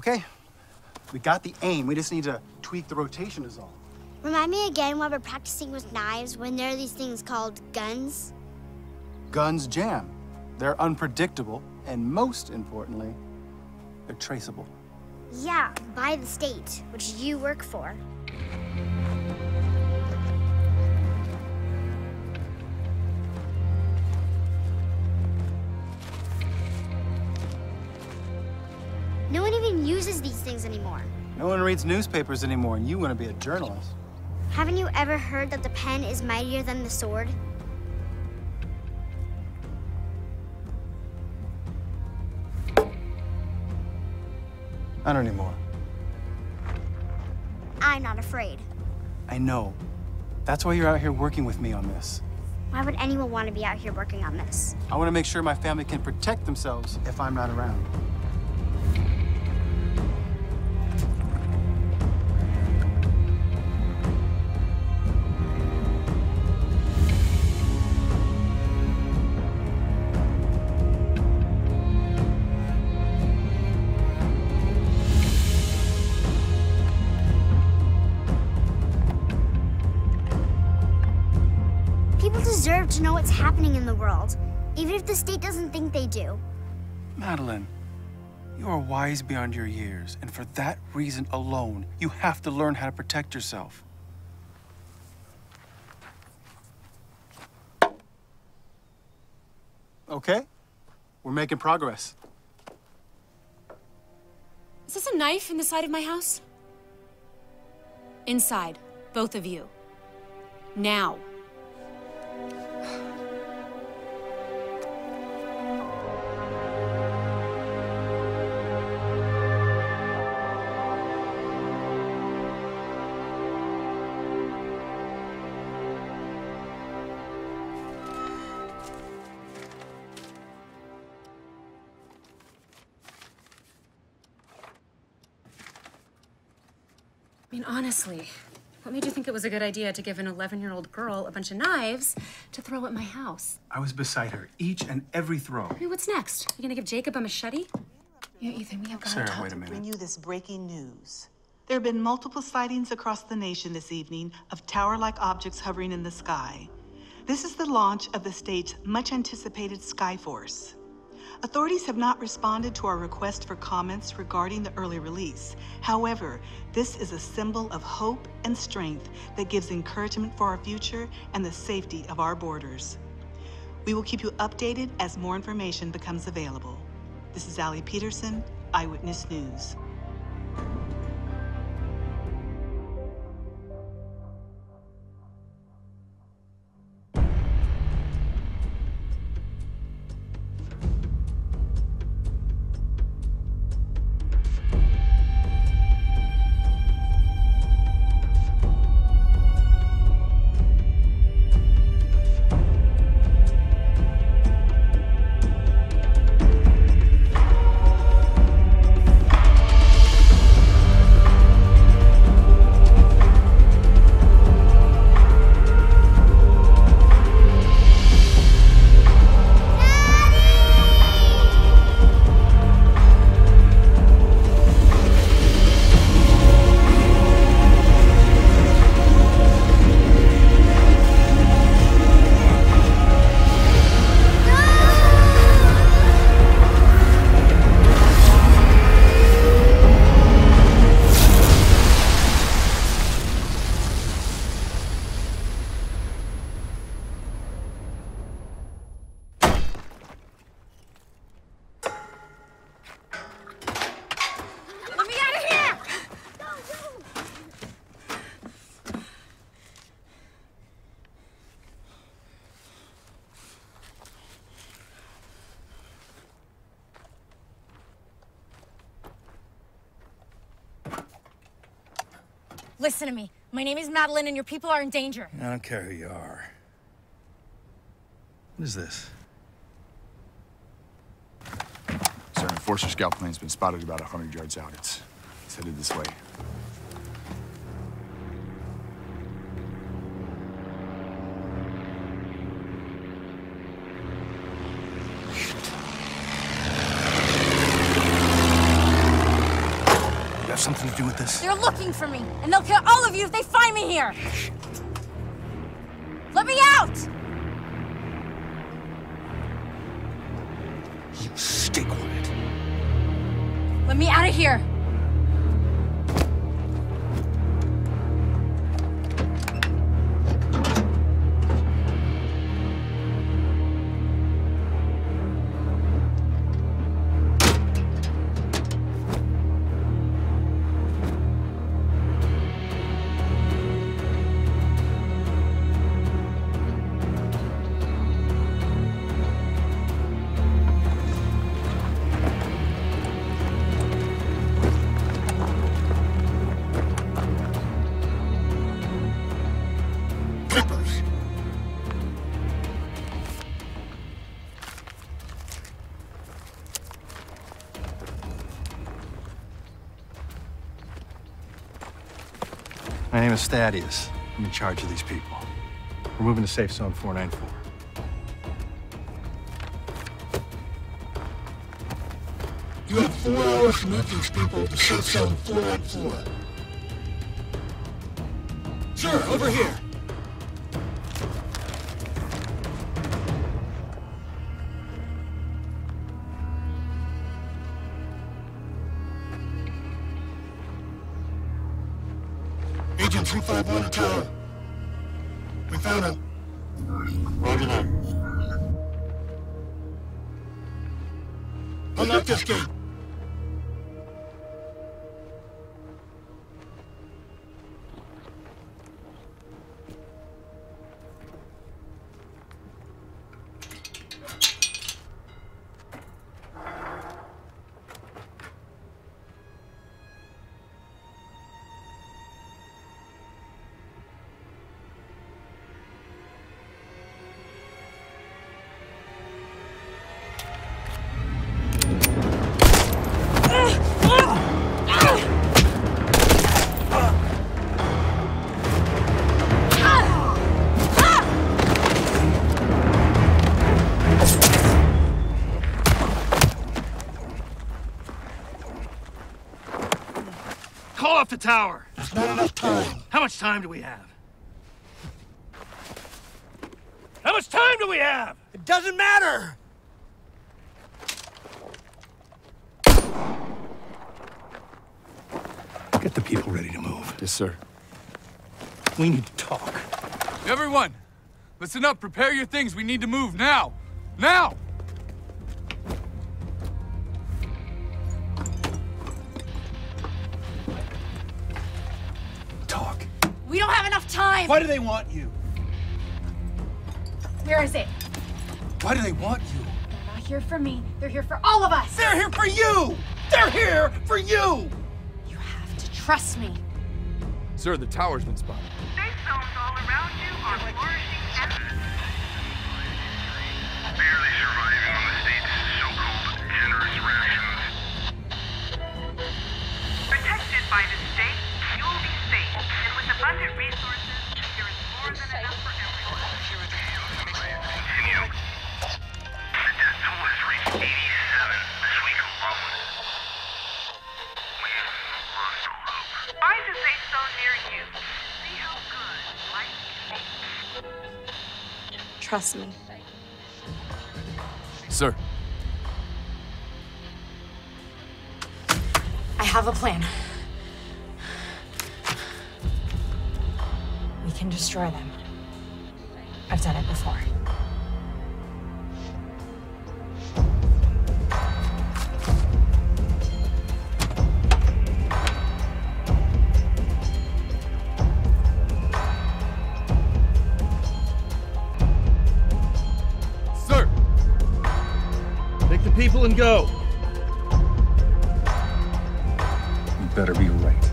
Okay, we got the aim. We just need to tweak the rotation is all. Remind me again why we're practicing with knives when there are these things called guns? Guns jam. They're unpredictable, and most importantly, they're traceable. Yeah, by the state, which you work for. Even uses these things anymore. No one reads newspapers anymore, and you want to be a journalist. Haven't you ever heard that the pen is mightier than the sword? Not anymore. I'm not afraid. I know. That's why you're out here working with me on this. Why would anyone want to be out here working on this? I want to make sure my family can protect themselves if I'm not around. To know what's happening in the world, even if the state doesn't think they do. Madeline, you are wise beyond your years, and for that reason alone, you have to learn how to protect yourself. Okay, we're making progress. Is this a knife in the side of my house? Inside, both of you. Now. I mean, honestly, what made you think it was a good idea to give an 11 year old girl a bunch of knives to throw at my house? I was beside her each and every throw. I mean, what's next? You gonna give Jacob a machete? Yeah, Ethan, we have got Sarah, wait a minute. bring you this breaking news. There have been multiple sightings across the nation this evening of tower like objects hovering in the sky. This is the launch of the state's much anticipated Skyforce. Authorities have not responded to our request for comments regarding the early release. However, this is a symbol of hope and strength that gives encouragement for our future and the safety of our borders. We will keep you updated as more information becomes available. This is Allie Peterson, Eyewitness News. Listen to me. My name is Madeline, and your people are in danger. I don't care who you are. What is this? Sir, an Enforcer scout plane's been spotted about 100 yards out. It's, it's headed this way. something to do with this? They're looking for me, and they'll kill all of you if they find me here! Let me out! You stay quiet. Let me out of here! My name is Thaddeus. I'm in charge of these people. We're moving to Safe Zone 494. You have four hours to move these people to safe zone 414. Sir, over here. 351 to tower. We found him. Roger that. Unlock this gate. Tower. There's not enough time. How much time do we have? How much time do we have? It doesn't matter. Get the people ready to move. Yes, sir. We need to talk. Everyone, listen up. Prepare your things. We need to move now. Now! Time! Why do they want you? Where is it? Why do they want you? They're not here for me. They're here for all of us! They're here for you! They're here for you! You have to trust me. Sir, the tower's been spotted. Safe zones all around you are flourishing and barely surviving on the state's so-called generous rations. Protected by the state, you'll be safe, and with abundant resources, Trust me. Sir, I have a plan. We can destroy them. I've done it before. sir, Take the people and go. You better be right.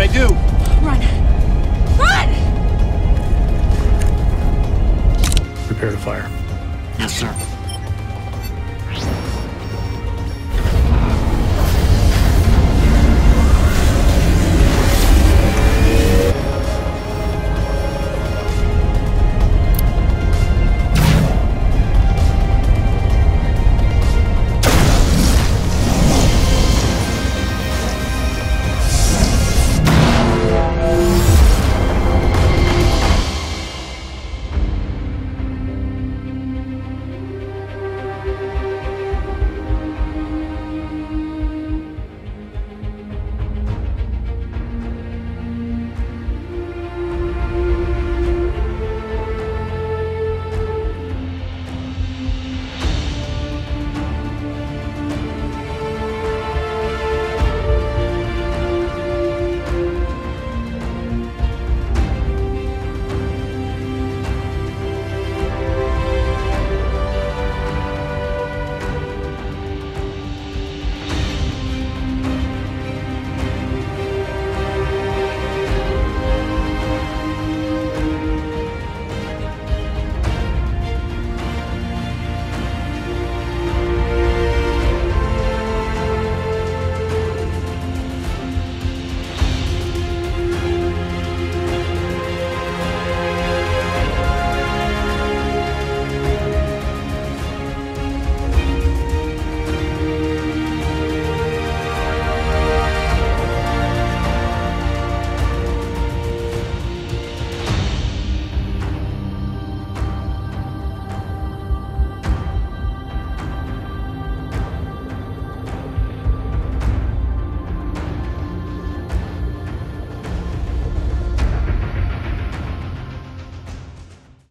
What'd I do? Run! Run! Prepare to fire. Yes, sir.